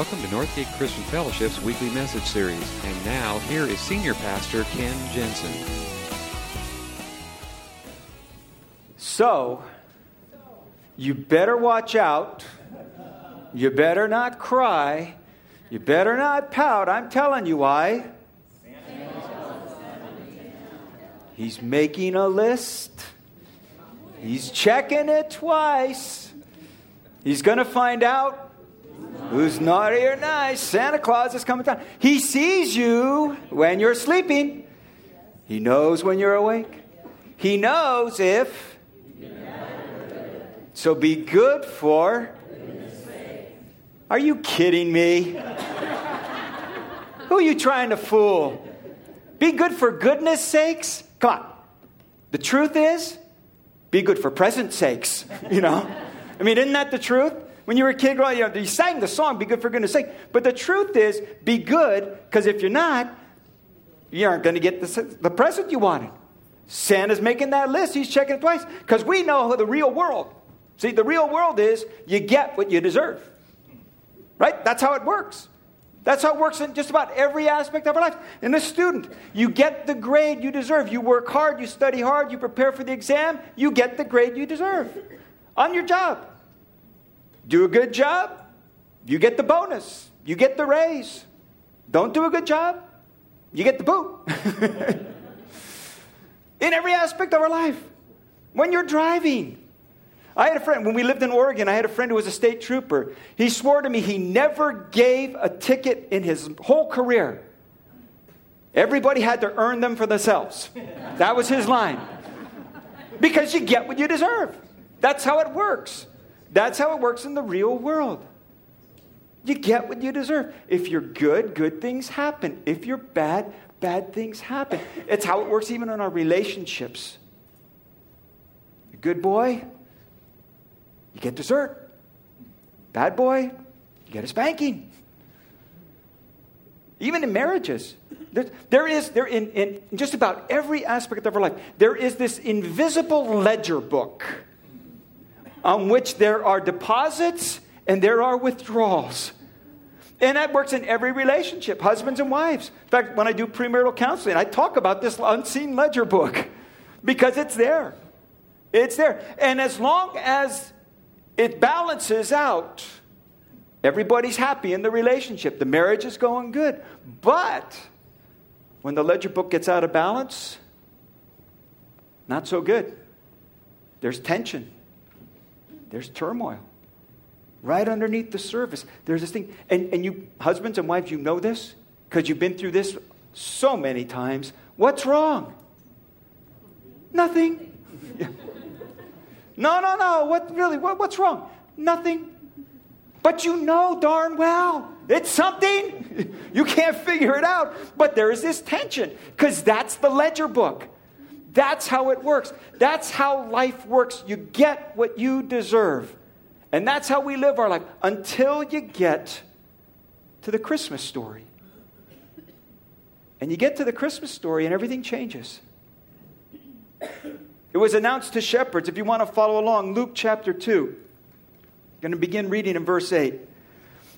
Welcome to Northgate Christian Fellowship's weekly message series. And now, here is Senior Pastor Ken Jensen. So, you better watch out. You better not cry. You better not pout. I'm telling you why. He's making a list. He's checking it twice. He's going to find out who's naughty or nice. Santa Claus is coming down. He sees you when you're sleeping, He knows when you're awake. He knows if. So be good for. Are you kidding me? Who are you trying to fool? Be good for goodness sakes? Come on. The truth is, be good for present sakes, you know? I mean, isn't that the truth? When you were a kid, growing you, you sang the song, be good for goodness sake. But the truth is, be good, because if you're not, you aren't going to get the, the present you wanted. Santa's making that list. He's checking it twice. Because we know the real world. See, the real world is you get what you deserve. Right? That's how it works. That's how it works in just about every aspect of our life. In a student, you get the grade you deserve. You work hard, you study hard, you prepare for the exam, you get the grade you deserve. On your job, do a good job, you get the bonus, you get the raise. Don't do a good job, you get the boot. in every aspect of our life. When you're driving, I had a friend, when we lived in Oregon, I had a friend who was a state trooper. He swore to me he never gave a ticket in his whole career. Everybody had to earn them for themselves. That was his line. Because you get what you deserve. That's how it works. That's how it works in the real world. You get what you deserve. If you're good, good things happen. If you're bad, bad things happen. It's how it works even in our relationships. A good boy, you get dessert. Bad boy, you get a spanking. Even in marriages, there, there is, there in, in just about every aspect of our life, there is this invisible ledger book on which there are deposits and there are withdrawals. And that works in every relationship, husbands and wives. In fact, when I do premarital counseling, I talk about this unseen ledger book because it's there. It's there. And as long as it balances out, everybody's happy in the relationship. The marriage is going good. But when the ledger book gets out of balance, not so good. There's tension there's turmoil. Right underneath the surface, there's this thing. And, and you, husbands and wives, you know this because you've been through this so many times. What's wrong? Nothing. No, no, no. What really? What, what's wrong? Nothing. But you know darn well it's something. You can't figure it out. But there is this tension because that's the ledger book. That's how it works. That's how life works. You get what you deserve. And that's how we live our life until you get to the Christmas story. And you get to the Christmas story, and everything changes. It was announced to shepherds. If you want to follow along, Luke chapter 2. I'm going to begin reading in verse 8. It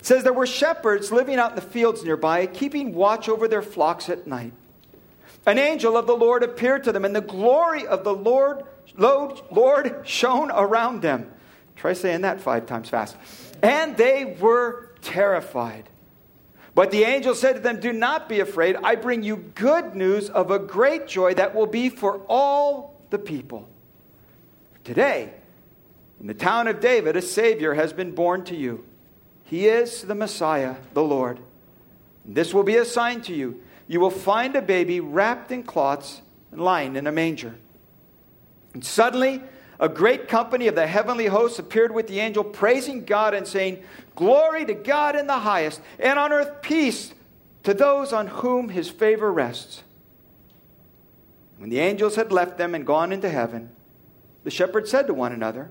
says, There were shepherds living out in the fields nearby, keeping watch over their flocks at night an angel of the Lord appeared to them, and the glory of the Lord, Lord shone around them. Try saying that five times fast. And they were terrified. But the angel said to them, Do not be afraid. I bring you good news of a great joy that will be for all the people. Today, in the town of David, a Savior has been born to you. He is the Messiah, the Lord. This will be a sign to you you will find a baby wrapped in cloths and lying in a manger. And suddenly, a great company of the heavenly hosts appeared with the angel, praising God and saying, Glory to God in the highest, and on earth peace to those on whom his favor rests. When the angels had left them and gone into heaven, the shepherds said to one another,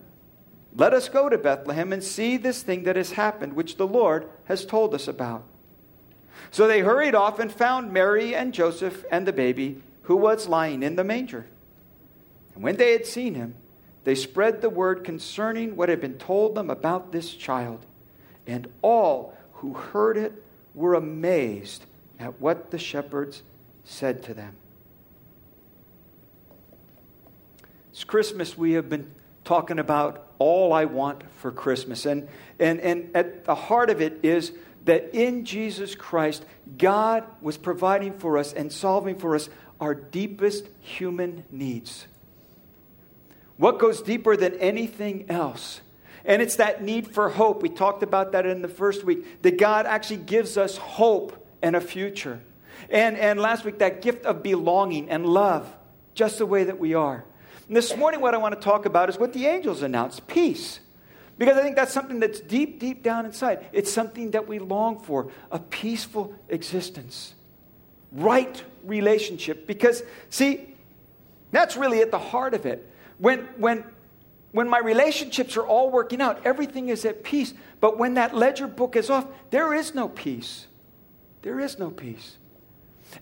Let us go to Bethlehem and see this thing that has happened, which the Lord has told us about. So they hurried off and found Mary and Joseph and the baby who was lying in the manger. And when they had seen him, they spread the word concerning what had been told them about this child. And all who heard it were amazed at what the shepherds said to them. It's Christmas. We have been talking about all I want for Christmas. And, and, and at the heart of it is that in Jesus Christ, God was providing for us and solving for us our deepest human needs. What goes deeper than anything else? And it's that need for hope. We talked about that in the first week, that God actually gives us hope and a future. And, and last week, that gift of belonging and love, just the way that we are. And this morning, what I want to talk about is what the angels announced peace. Because I think that's something that's deep, deep down inside. It's something that we long for a peaceful existence, right relationship. Because, see, that's really at the heart of it. When, when, when my relationships are all working out, everything is at peace. But when that ledger book is off, there is no peace. There is no peace.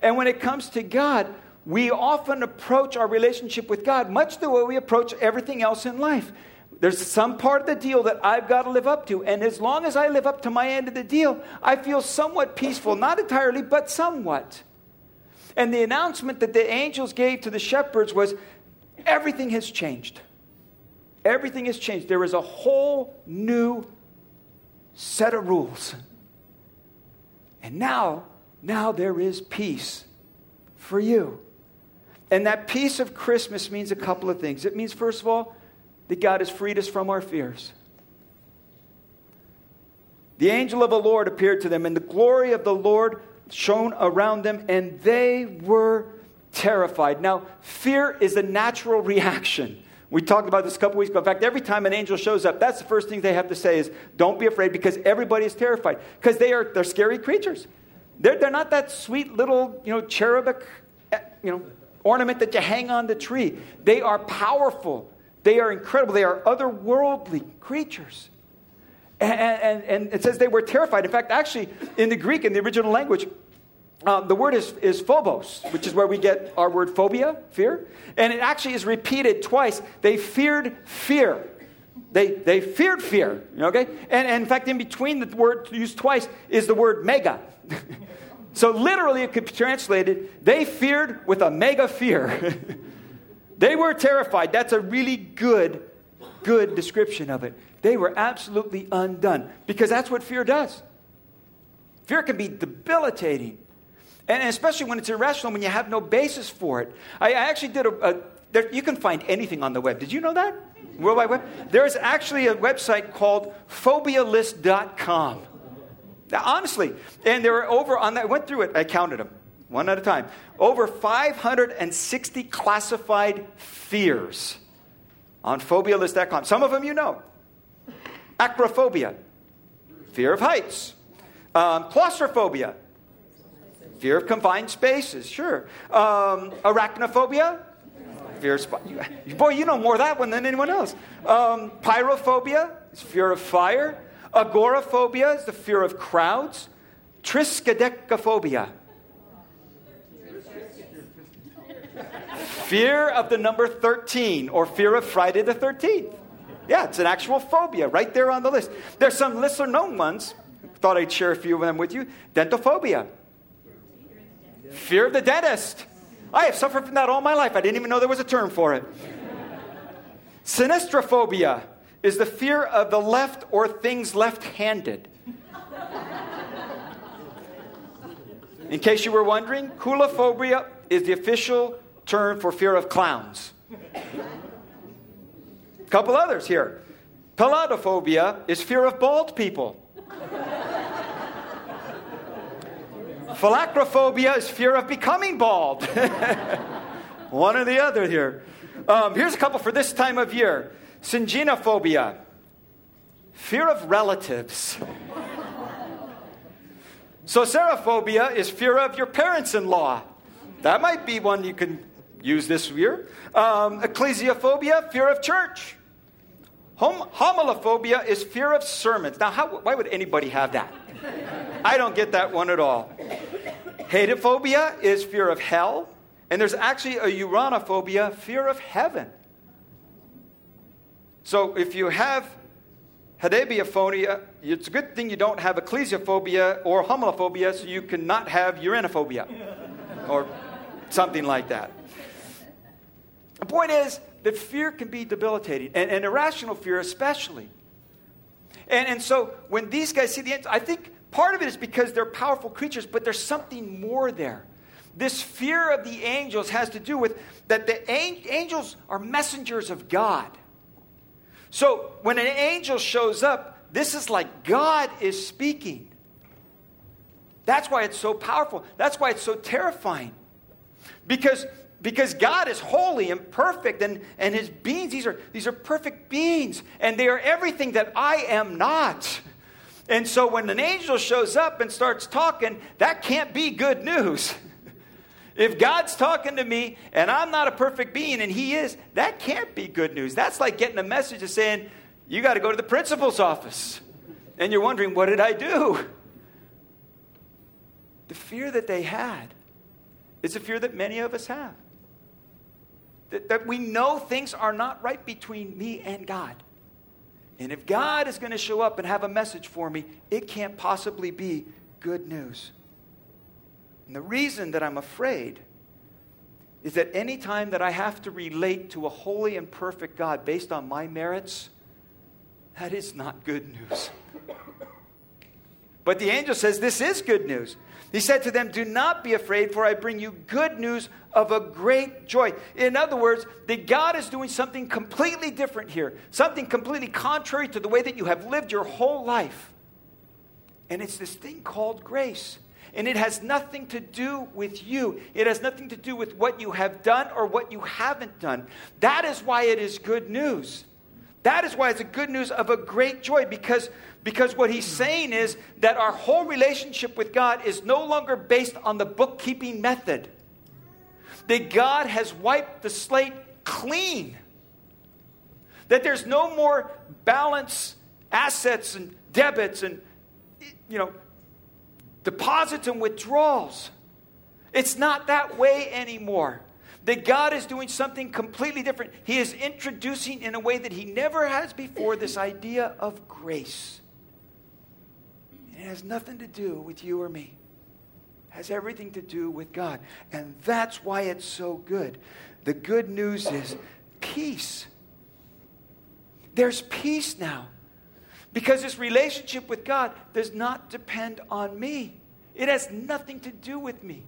And when it comes to God, we often approach our relationship with God much the way we approach everything else in life. There's some part of the deal that I've got to live up to. And as long as I live up to my end of the deal, I feel somewhat peaceful. Not entirely, but somewhat. And the announcement that the angels gave to the shepherds was everything has changed. Everything has changed. There is a whole new set of rules. And now, now there is peace for you. And that peace of Christmas means a couple of things. It means, first of all, that God has freed us from our fears. The angel of the Lord appeared to them, and the glory of the Lord shone around them, and they were terrified. Now, fear is a natural reaction. We talked about this a couple weeks ago. In fact, every time an angel shows up, that's the first thing they have to say is, don't be afraid, because everybody is terrified. Because they are they're scary creatures. They're, they're not that sweet little, you know, cherubic, eh, you know, ornament that you hang on the tree. They are powerful. They are incredible. They are otherworldly creatures. And, and, and it says they were terrified. In fact, actually, in the Greek, in the original language, um, the word is, is phobos, which is where we get our word phobia, fear. And it actually is repeated twice. They feared fear. They, they feared fear, okay? And, and in fact, in between the word used twice is the word mega. so literally, it could be translated they feared with a mega fear. they were terrified. That's a really good, good description of it. They were absolutely undone because that's what fear does. Fear can be debilitating. And especially when it's irrational, when you have no basis for it. I, actually did a, a there, you can find anything on the web. Did you know that? World Wide Web? There's actually a website called phobialist.com. Now, honestly, and there were over on that, I went through it, I counted them one at a time. Over 560 classified fears on phobialist.com. Some of them you know. Acrophobia, fear of heights. Um, claustrophobia, fear of confined spaces, sure. Um, arachnophobia, fear of boy, you know more that one than anyone else. Um, pyrophobia fear of fire. Agoraphobia is the fear of crowds. Triskaidekaphobia. Fear of the number 13 or fear of Friday the 13th. Yeah, it's an actual phobia right there on the list. There's some lesser known ones. Thought I'd share a few of them with you. Dentophobia. Fear of the dentist. I have suffered from that all my life. I didn't even know there was a term for it. Sinistrophobia is the fear of the left or things left handed. In case you were wondering, coulrophobia is the official term for fear of clowns. A couple others here. Peladophobia is fear of bald people. Phalacrophobia is fear of becoming bald. One or the other here. Um, here's a couple for this time of year syngenophobia, fear of relatives. Socierophobia is fear of your parents in law. That might be one you can use this year. Um, ecclesiophobia, fear of church. Hom- homilophobia is fear of sermons. Now, how, why would anybody have that? I don't get that one at all. Hadephobia is fear of hell. And there's actually a uranophobia, fear of heaven. So if you have hedebiaphobia, it's a good thing you don't have ecclesiophobia or homophobia so you cannot have uranophobia or something like that. The point is that fear can be debilitating, and, and irrational fear especially. And, and so when these guys see the end, I think part of it is because they're powerful creatures, but there's something more there. This fear of the angels has to do with that the angels are messengers of God. So when an angel shows up, this is like God is speaking. That's why it's so powerful. That's why it's so terrifying. Because, because God is holy and perfect, and, and his beings, these are, these are perfect beings, and they are everything that I am not. And so when an angel shows up and starts talking, that can't be good news. If God's talking to me and I'm not a perfect being and He is, that can't be good news. That's like getting a message of saying, you got to go to the principal's office. And you're wondering, what did I do? The fear that they had is a fear that many of us have. That, that we know things are not right between me and God. And if God is going to show up and have a message for me, it can't possibly be good news. And the reason that I'm afraid is that any time that I have to relate to a holy and perfect God based on my merits, that is not good news. But the angel says this is good news. He said to them, Do not be afraid, for I bring you good news of a great joy. In other words, that God is doing something completely different here, something completely contrary to the way that you have lived your whole life. And it's this thing called grace. And it has nothing to do with you. It has nothing to do with what you have done or what you haven't done. That is why it is good news. That is why it's a good news of a great joy because, because what he's saying is that our whole relationship with God is no longer based on the bookkeeping method. That God has wiped the slate clean. That there's no more balance, assets, and debits, and you know, deposits and withdrawals. It's not that way anymore. That God is doing something completely different. He is introducing in a way that He never has before this idea of grace. It has nothing to do with you or me. It has everything to do with God. And that's why it's so good. The good news is peace. There's peace now. Because this relationship with God does not depend on me, it has nothing to do with me.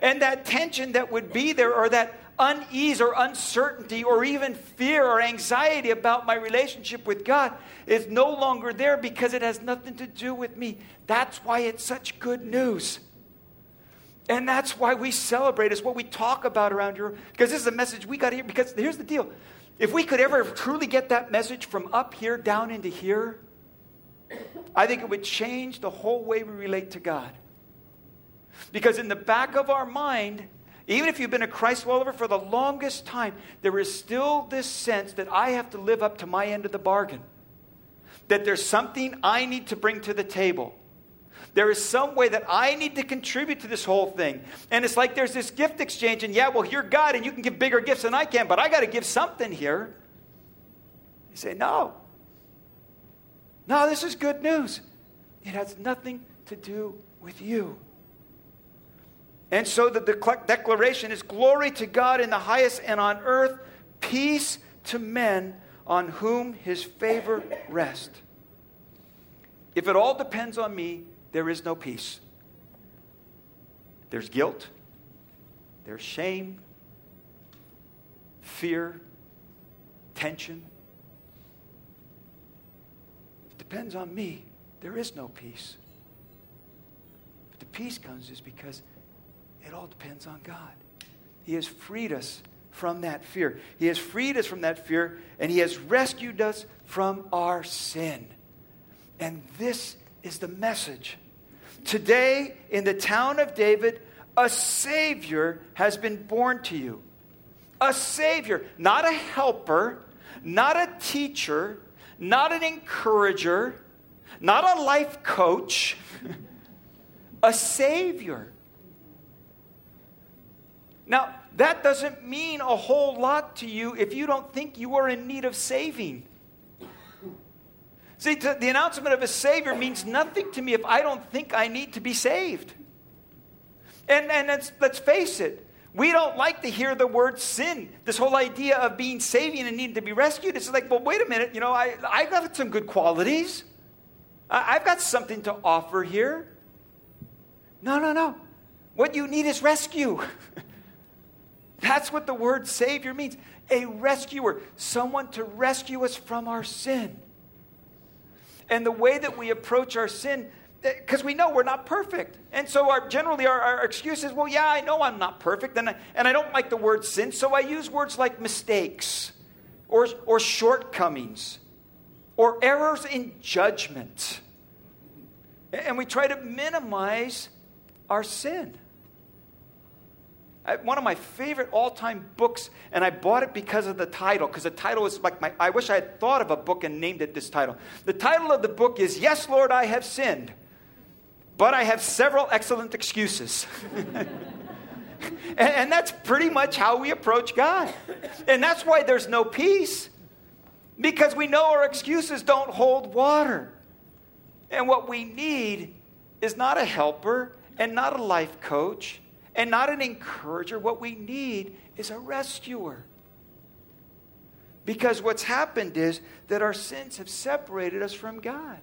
And that tension that would be there, or that unease or uncertainty, or even fear or anxiety about my relationship with God, is no longer there because it has nothing to do with me. That's why it's such good news. And that's why we celebrate. It's what we talk about around here. Because this is a message we got hear. Because here's the deal if we could ever truly get that message from up here down into here, I think it would change the whole way we relate to God. Because in the back of our mind, even if you've been a Christ follower for the longest time, there is still this sense that I have to live up to my end of the bargain. That there's something I need to bring to the table. There is some way that I need to contribute to this whole thing. And it's like there's this gift exchange, and yeah, well, you're God and you can give bigger gifts than I can, but I got to give something here. You say, no. No, this is good news. It has nothing to do with you. And so the declaration is glory to God in the highest and on earth, peace to men on whom his favor rests. If it all depends on me, there is no peace. There's guilt, there's shame, fear, tension. If it depends on me. There is no peace. But the peace comes is because it all depends on God. He has freed us from that fear. He has freed us from that fear, and He has rescued us from our sin. And this is the message. Today, in the town of David, a Savior has been born to you. A Savior, not a helper, not a teacher, not an encourager, not a life coach, a Savior. Now, that doesn't mean a whole lot to you if you don't think you are in need of saving. See, the announcement of a Savior means nothing to me if I don't think I need to be saved. And, and let's, let's face it, we don't like to hear the word sin. This whole idea of being saving and needing to be rescued. It's like, well, wait a minute, you know, I, I've got some good qualities. I, I've got something to offer here. No, no, no. What you need is rescue. That's what the word Savior means a rescuer, someone to rescue us from our sin. And the way that we approach our sin, eh, because we know we're not perfect. And so our, generally our, our excuse is, well, yeah, I know I'm not perfect, and I, and I don't like the word sin, so I use words like mistakes or, or shortcomings or errors in judgment. And we try to minimize our sin. One of my favorite all time books, and I bought it because of the title, because the title is like my, I wish I had thought of a book and named it this title. The title of the book is Yes, Lord, I Have Sinned, but I have several excellent excuses. and, and that's pretty much how we approach God. And that's why there's no peace, because we know our excuses don't hold water. And what we need is not a helper and not a life coach and not an encourager. What we need is a rescuer. Because what's happened is that our sins have separated us from God.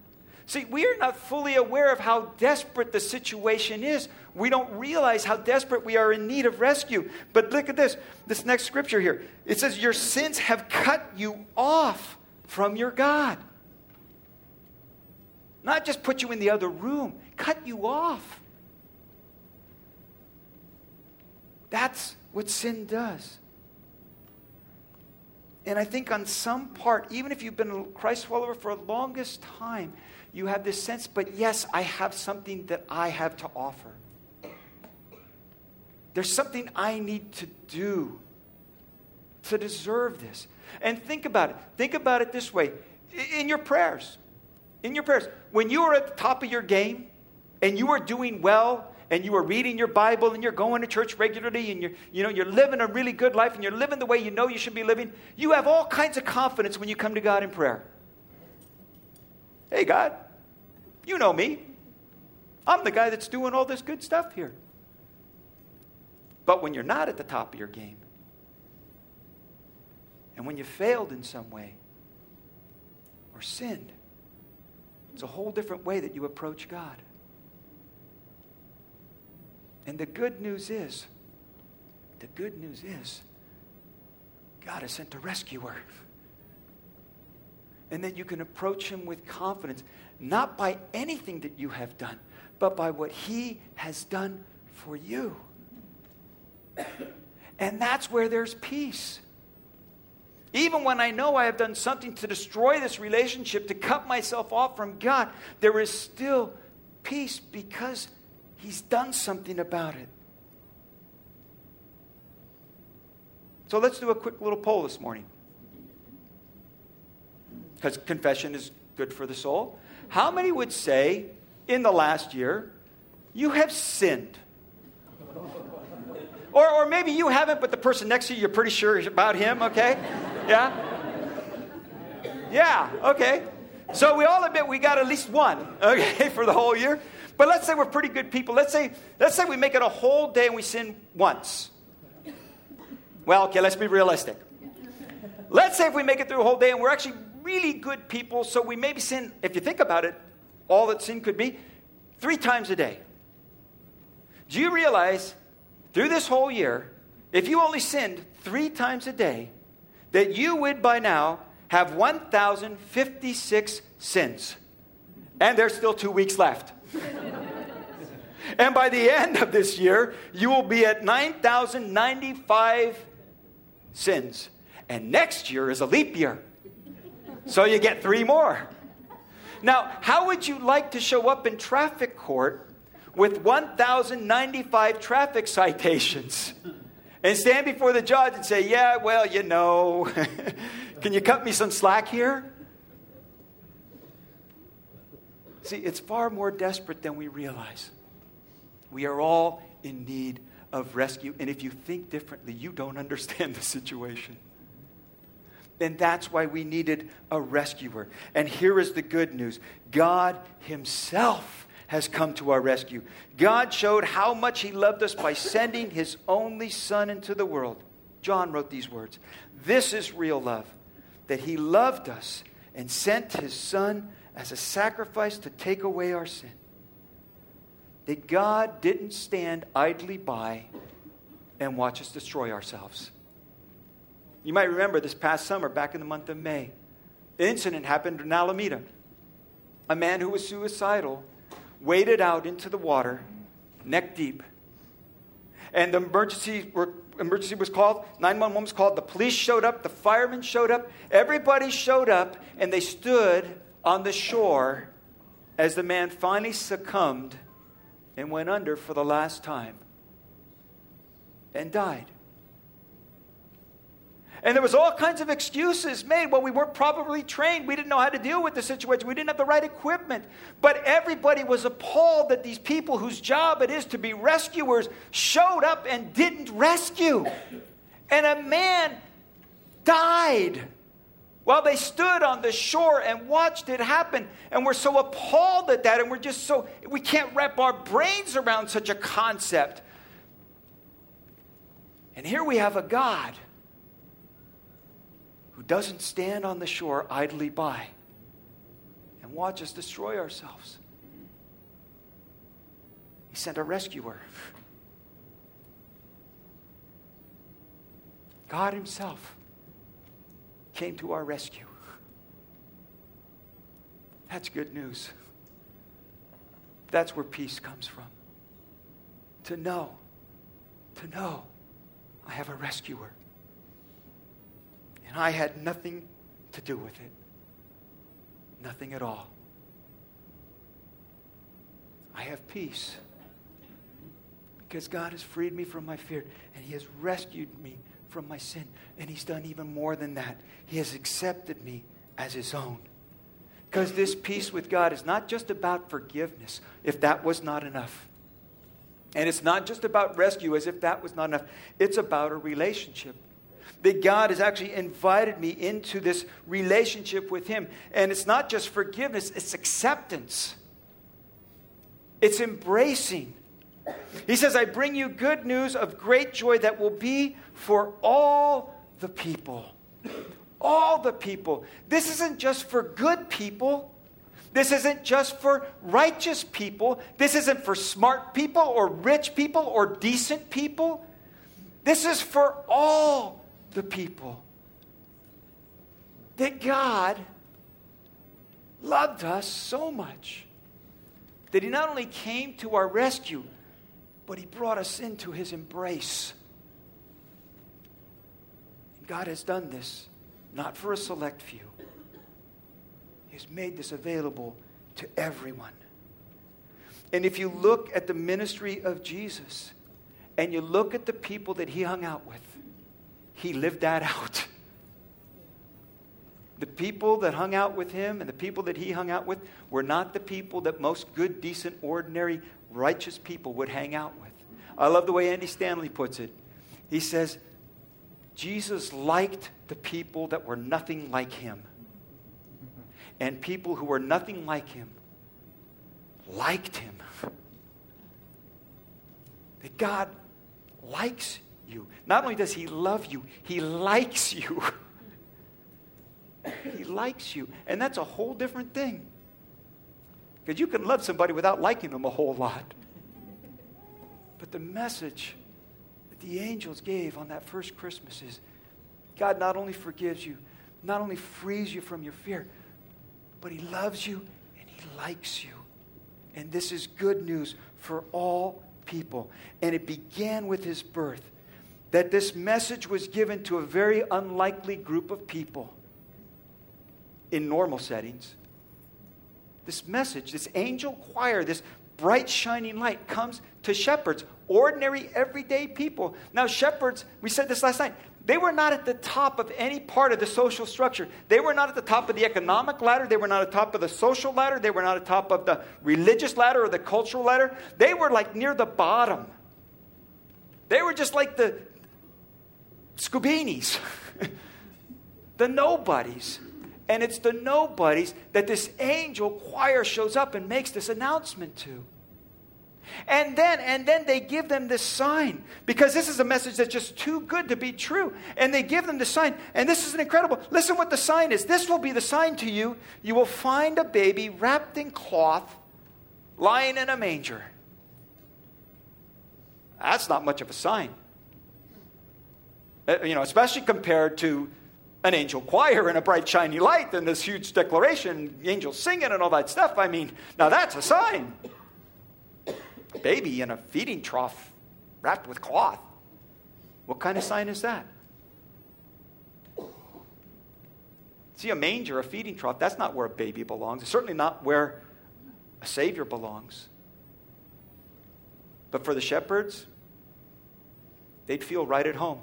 See, we are not fully aware of how desperate the situation is. We don't realize how desperate we are in need of rescue. But look at this this next scripture here. It says, Your sins have cut you off from your God. Not just put you in the other room, cut you off. That's what sin does. And I think on some part, even if you've been a Christ follower for the longest time, you have this sense, but yes, I have something that I have to offer. There's something I need to do to deserve this. And think about it. Think about it this way in your prayers. In your prayers. When you are at the top of your game and you are doing well and you are reading your Bible and you're going to church regularly and you're, you know, you're living a really good life and you're living the way you know you should be living, you have all kinds of confidence when you come to God in prayer. Hey, God, you know me. I'm the guy that's doing all this good stuff here. But when you're not at the top of your game, and when you failed in some way or sinned, it's a whole different way that you approach God. And the good news is, the good news is, God has sent a rescuer. And that you can approach him with confidence, not by anything that you have done, but by what he has done for you. And that's where there's peace. Even when I know I have done something to destroy this relationship, to cut myself off from God, there is still peace because He's done something about it. So let's do a quick little poll this morning. Because confession is good for the soul. How many would say in the last year you have sinned? Or, or maybe you haven't, but the person next to you, you're pretty sure about him, okay? Yeah? Yeah, okay. So we all admit we got at least one, okay, for the whole year. But let's say we're pretty good people. Let's say, let's say we make it a whole day and we sin once. Well, okay, let's be realistic. Let's say if we make it through a whole day and we're actually really good people, so we maybe sin, if you think about it, all that sin could be, three times a day. Do you realize through this whole year, if you only sinned three times a day, that you would by now have 1,056 sins? And there's still two weeks left. and by the end of this year, you will be at 9,095 sins. And next year is a leap year. So you get three more. Now, how would you like to show up in traffic court with 1,095 traffic citations and stand before the judge and say, Yeah, well, you know, can you cut me some slack here? See, it's far more desperate than we realize. We are all in need of rescue, and if you think differently, you don't understand the situation. And that's why we needed a rescuer. And here is the good news God Himself has come to our rescue. God showed how much He loved us by sending His only Son into the world. John wrote these words This is real love, that He loved us and sent His Son as a sacrifice to take away our sin. That God didn't stand idly by and watch us destroy ourselves. You might remember this past summer, back in the month of May, the incident happened in Alameda. A man who was suicidal waded out into the water, neck deep. And the emergency, were, emergency was called, 911 was called, the police showed up, the firemen showed up, everybody showed up, and they stood on the shore as the man finally succumbed and went under for the last time and died. And there was all kinds of excuses made. Well, we weren't properly trained. We didn't know how to deal with the situation. We didn't have the right equipment. But everybody was appalled that these people whose job it is to be rescuers showed up and didn't rescue. And a man died while they stood on the shore and watched it happen. And we're so appalled at that. And we're just so, we can't wrap our brains around such a concept. And here we have a God who doesn't stand on the shore idly by and watch us destroy ourselves. He sent a rescuer. God Himself came to our rescue. That's good news. That's where peace comes from. To know, to know I have a rescuer. And I had nothing to do with it. Nothing at all. I have peace because God has freed me from my fear and He has rescued me from my sin. And He's done even more than that. He has accepted me as His own. Because this peace with God is not just about forgiveness, if that was not enough. And it's not just about rescue as if that was not enough. It's about a relationship. That God has actually invited me into this relationship with Him. And it's not just forgiveness, it's acceptance, it's embracing. He says, I bring you good news of great joy that will be for all the people. All the people. This isn't just for good people. This isn't just for righteous people. This isn't for smart people or rich people or decent people. This is for all the people. That God loved us so much that He not only came to our rescue, but He brought us into His embrace. God has done this not for a select few has made this available to everyone. And if you look at the ministry of Jesus and you look at the people that he hung out with, he lived that out. The people that hung out with him and the people that he hung out with were not the people that most good, decent, ordinary, righteous people would hang out with. I love the way Andy Stanley puts it. He says, Jesus liked the people that were nothing like him and people who were nothing like him liked him. That God likes you. Not only does he love you, he likes you. he likes you. And that's a whole different thing. Because you can love somebody without liking them a whole lot. But the message that the angels gave on that first Christmas is God not only forgives you, not only frees you from your fear, but He loves you and He likes you. And this is good news for all people. And it began with His birth. That this message was given to a very unlikely group of people in normal settings. This message, this angel choir, this bright shining light comes to shepherds, ordinary, everyday people. Now, shepherds, we said this last night, they were not at the top of any part of the social structure. They were not at the top of the economic ladder. They were not at the top of the social ladder. They were not at the top of the religious ladder or the cultural ladder. They were like near the bottom. They were just like the Scubinis. the nobodies. And it's the nobodies that this angel choir shows up and makes this announcement to. And then, and then they give them this sign because this is a message that's just too good to be true. And they give them the sign, and this is an incredible. Listen, what the sign is. This will be the sign to you. You will find a baby wrapped in cloth, lying in a manger. That's not much of a sign, uh, you know, especially compared to an angel choir and a bright shiny light and this huge declaration, angels singing and all that stuff. I mean, now that's a sign. A baby in a feeding trough wrapped with cloth. What kind of sign is that? See, a manger, a feeding trough, that's not where a baby belongs. It's certainly not where a Savior belongs. But for the shepherds, they'd feel right at home.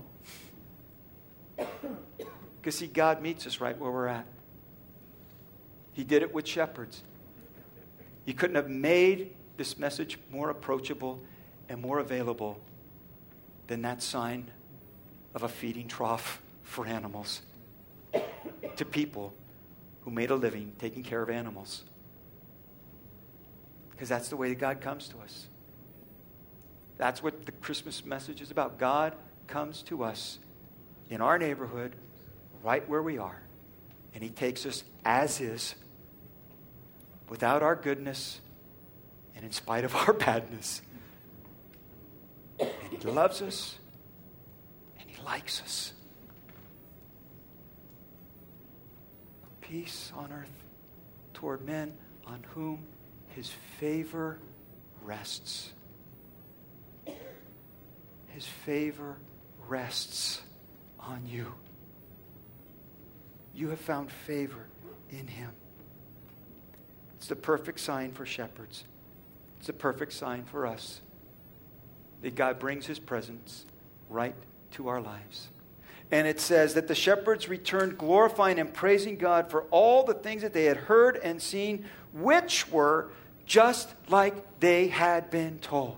Because, see, God meets us right where we're at. He did it with shepherds. He couldn't have made this message more approachable and more available than that sign of a feeding trough for animals to people who made a living taking care of animals. Because that's the way that God comes to us. That's what the Christmas message is about. God comes to us in our neighborhood right where we are. And He takes us as is, without our goodness and in spite of our badness. And He loves us and He likes us. Peace on earth toward men on whom His favor rests. His favor rests on you you have found favor in him. It's the perfect sign for shepherds. It's the perfect sign for us that God brings his presence right to our lives. And it says that the shepherds returned glorifying and praising God for all the things that they had heard and seen, which were just like they had been told.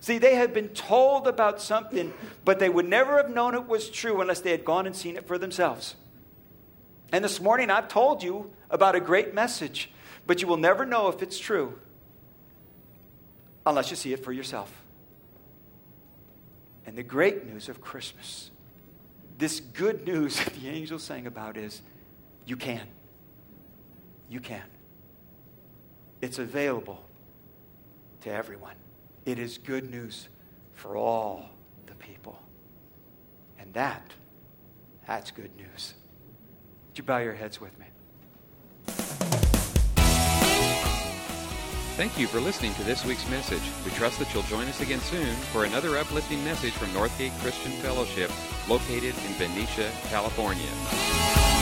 See, they had been told about something, but they would never have known it was true unless they had gone and seen it for themselves. And this morning I've told you about a great message, but you will never know if it's true unless you see it for yourself. And the great news of Christmas, this good news that the angels sang about is you can. You can. It's available to everyone. It is good news for all the people. And that, that's good news you bow your heads with me? Thank you for listening to this week's message. We trust that you'll join us again soon for another uplifting message from Northgate Christian Fellowship, located in Benicia, California.